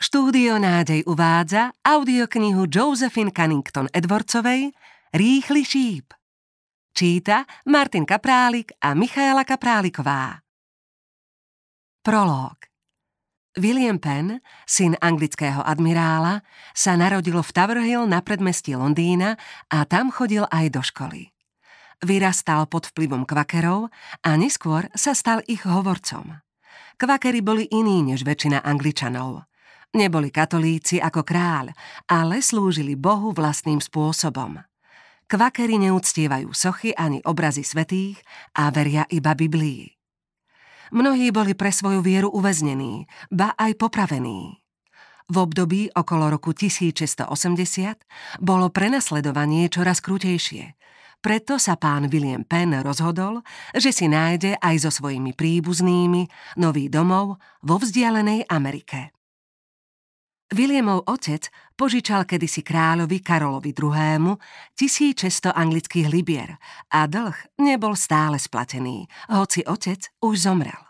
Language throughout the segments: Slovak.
Štúdio Nádej uvádza audioknihu Josephine Cunnington Edwardsovej Rýchly šíp. Číta Martin Kaprálik a Michaela Kapráliková. Prológ William Penn, syn anglického admirála, sa narodil v Tower Hill na predmestí Londýna a tam chodil aj do školy. Vyrastal pod vplyvom kvakerov a neskôr sa stal ich hovorcom. Kvakery boli iní než väčšina Angličanov – Neboli katolíci ako kráľ, ale slúžili Bohu vlastným spôsobom. Kvakery neúctievajú sochy ani obrazy svetých a veria iba Biblii. Mnohí boli pre svoju vieru uväznení, ba aj popravení. V období okolo roku 1680 bolo prenasledovanie čoraz krutejšie, preto sa pán William Penn rozhodol, že si nájde aj so svojimi príbuznými nový domov vo vzdialenej Amerike. Williamov otec požičal kedysi kráľovi Karolovi II. 1600 anglických libier a dlh nebol stále splatený, hoci otec už zomrel.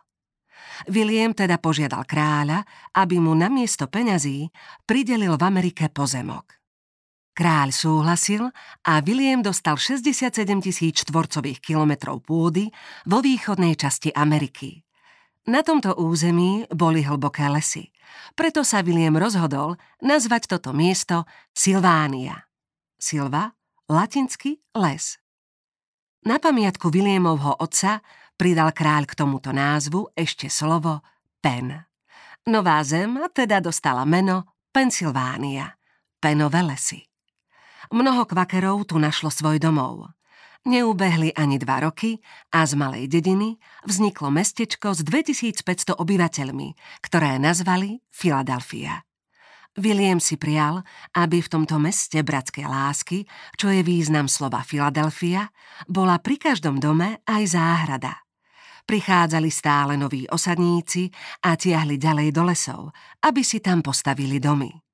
William teda požiadal kráľa, aby mu namiesto peňazí pridelil v Amerike pozemok. Kráľ súhlasil a William dostal 67 tisíc štvorcových kilometrov pôdy vo východnej časti Ameriky. Na tomto území boli hlboké lesy, preto sa William rozhodol nazvať toto miesto Silvánia. Silva, latinsky les. Na pamiatku Williamovho otca pridal kráľ k tomuto názvu ešte slovo Pen. Nová zem teda dostala meno Pensylvánia, Penové lesy. Mnoho kvakerov tu našlo svoj domov. Neubehli ani dva roky a z malej dediny vzniklo mestečko s 2500 obyvateľmi, ktoré nazvali Filadelfia. William si prial, aby v tomto meste bratskej lásky, čo je význam slova Filadelfia, bola pri každom dome aj záhrada. Prichádzali stále noví osadníci a tiahli ďalej do lesov, aby si tam postavili domy.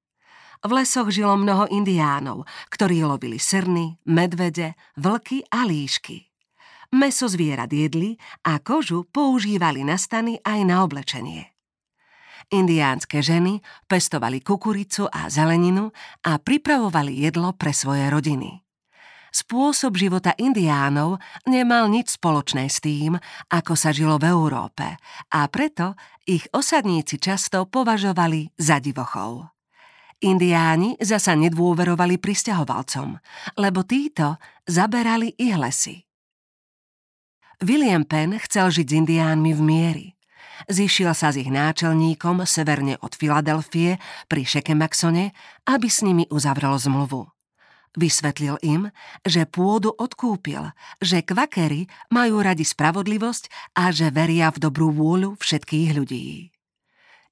V lesoch žilo mnoho indiánov, ktorí lovili srny, medvede, vlky a líšky. Meso zvierat jedli a kožu používali na stany aj na oblečenie. Indiánske ženy pestovali kukuricu a zeleninu a pripravovali jedlo pre svoje rodiny. Spôsob života indiánov nemal nič spoločné s tým, ako sa žilo v Európe a preto ich osadníci často považovali za divochov. Indiáni zasa nedôverovali pristahovalcom, lebo títo zaberali ich lesy. William Penn chcel žiť s indiánmi v miery. Zišiel sa s ich náčelníkom severne od Filadelfie pri Šekemaxone, aby s nimi uzavrel zmluvu. Vysvetlil im, že pôdu odkúpil, že kvakery majú radi spravodlivosť a že veria v dobrú vôľu všetkých ľudí.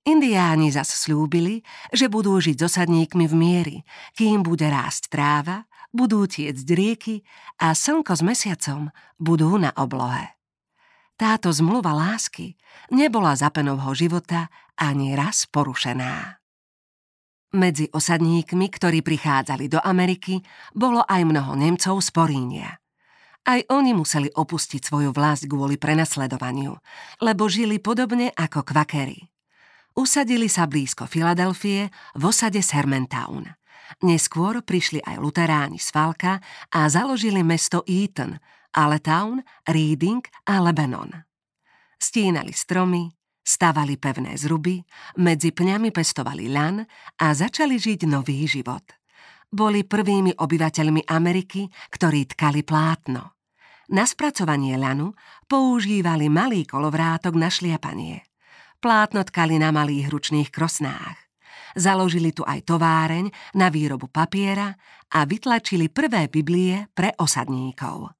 Indiáni zas slúbili, že budú žiť s osadníkmi v miery, kým bude rásť tráva, budú tiecť rieky a slnko s mesiacom budú na oblohe. Táto zmluva lásky nebola za penovho života ani raz porušená. Medzi osadníkmi, ktorí prichádzali do Ameriky, bolo aj mnoho Nemcov z Porínia. Aj oni museli opustiť svoju vlast kvôli prenasledovaniu, lebo žili podobne ako kvakery. Usadili sa blízko Filadelfie v osade Sermentown. Neskôr prišli aj luteráni z Falka a založili mesto Eaton, Aletown, Reading a Lebanon. Stínali stromy, stavali pevné zruby, medzi pňami pestovali ľan a začali žiť nový život. Boli prvými obyvateľmi Ameriky, ktorí tkali plátno. Na spracovanie ľanu používali malý kolovrátok na šliapanie plátno tkali na malých ručných krosnách. Založili tu aj továreň na výrobu papiera a vytlačili prvé Biblie pre osadníkov.